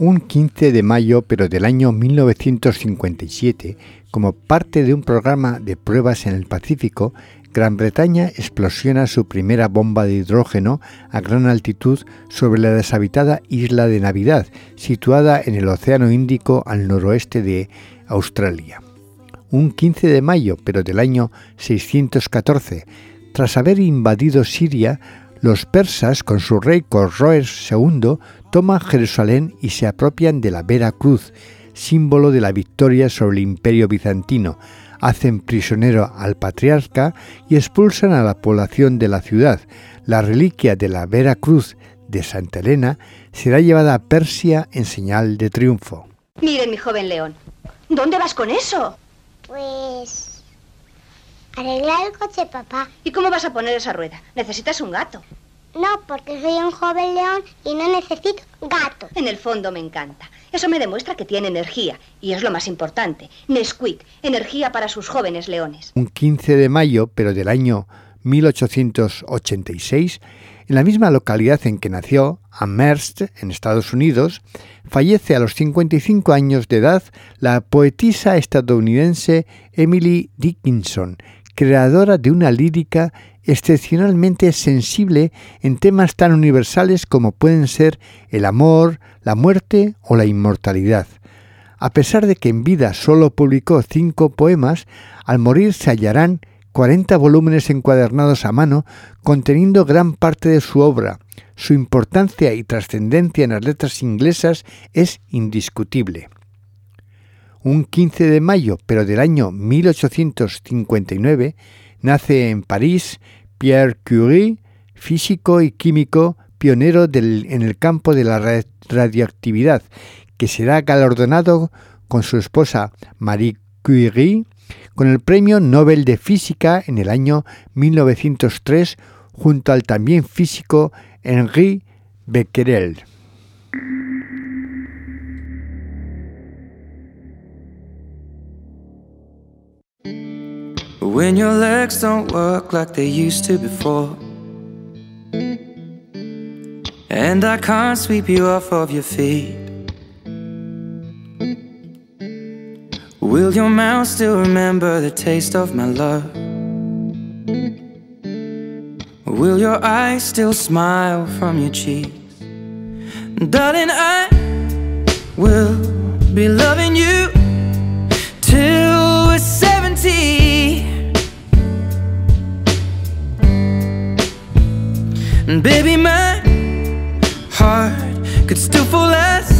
Un 15 de mayo pero del año 1957, como parte de un programa de pruebas en el Pacífico, Gran Bretaña explosiona su primera bomba de hidrógeno a gran altitud sobre la deshabitada isla de Navidad, situada en el Océano Índico al noroeste de Australia. Un 15 de mayo, pero del año 614, tras haber invadido Siria, los persas, con su rey Corroes II, toman Jerusalén y se apropian de la Vera Cruz, símbolo de la victoria sobre el imperio bizantino, hacen prisionero al patriarca y expulsan a la población de la ciudad. La reliquia de la Vera Cruz de Santa Elena será llevada a Persia en señal de triunfo. Miren, mi joven león, ¿dónde vas con eso? Arreglar el coche, papá. ¿Y cómo vas a poner esa rueda? Necesitas un gato. No, porque soy un joven león y no necesito gato. En el fondo me encanta. Eso me demuestra que tiene energía. Y es lo más importante. Nesquik, energía para sus jóvenes leones. Un 15 de mayo, pero del año 1886, en la misma localidad en que nació, Amherst, en Estados Unidos, fallece a los 55 años de edad la poetisa estadounidense Emily Dickinson, creadora de una lírica excepcionalmente sensible en temas tan universales como pueden ser el amor, la muerte o la inmortalidad. A pesar de que en vida solo publicó cinco poemas, al morir se hallarán 40 volúmenes encuadernados a mano conteniendo gran parte de su obra. Su importancia y trascendencia en las letras inglesas es indiscutible un 15 de mayo, pero del año 1859, nace en París Pierre Curie, físico y químico pionero en el campo de la radioactividad, que será galardonado con su esposa Marie Curie con el Premio Nobel de Física en el año 1903 junto al también físico Henri Becquerel. When your legs don't work like they used to before. And I can't sweep you off of your feet. Will your mouth still remember the taste of my love? Will your eyes still smile from your cheeks? Darling, I will be loving you till we're 70. And baby, my heart could still fall less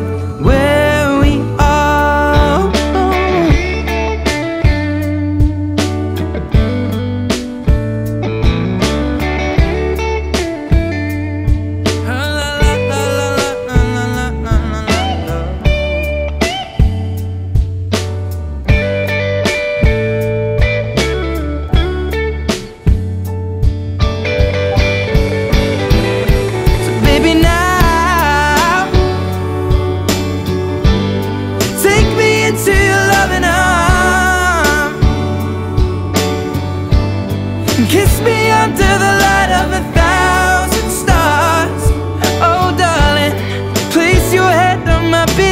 wanna be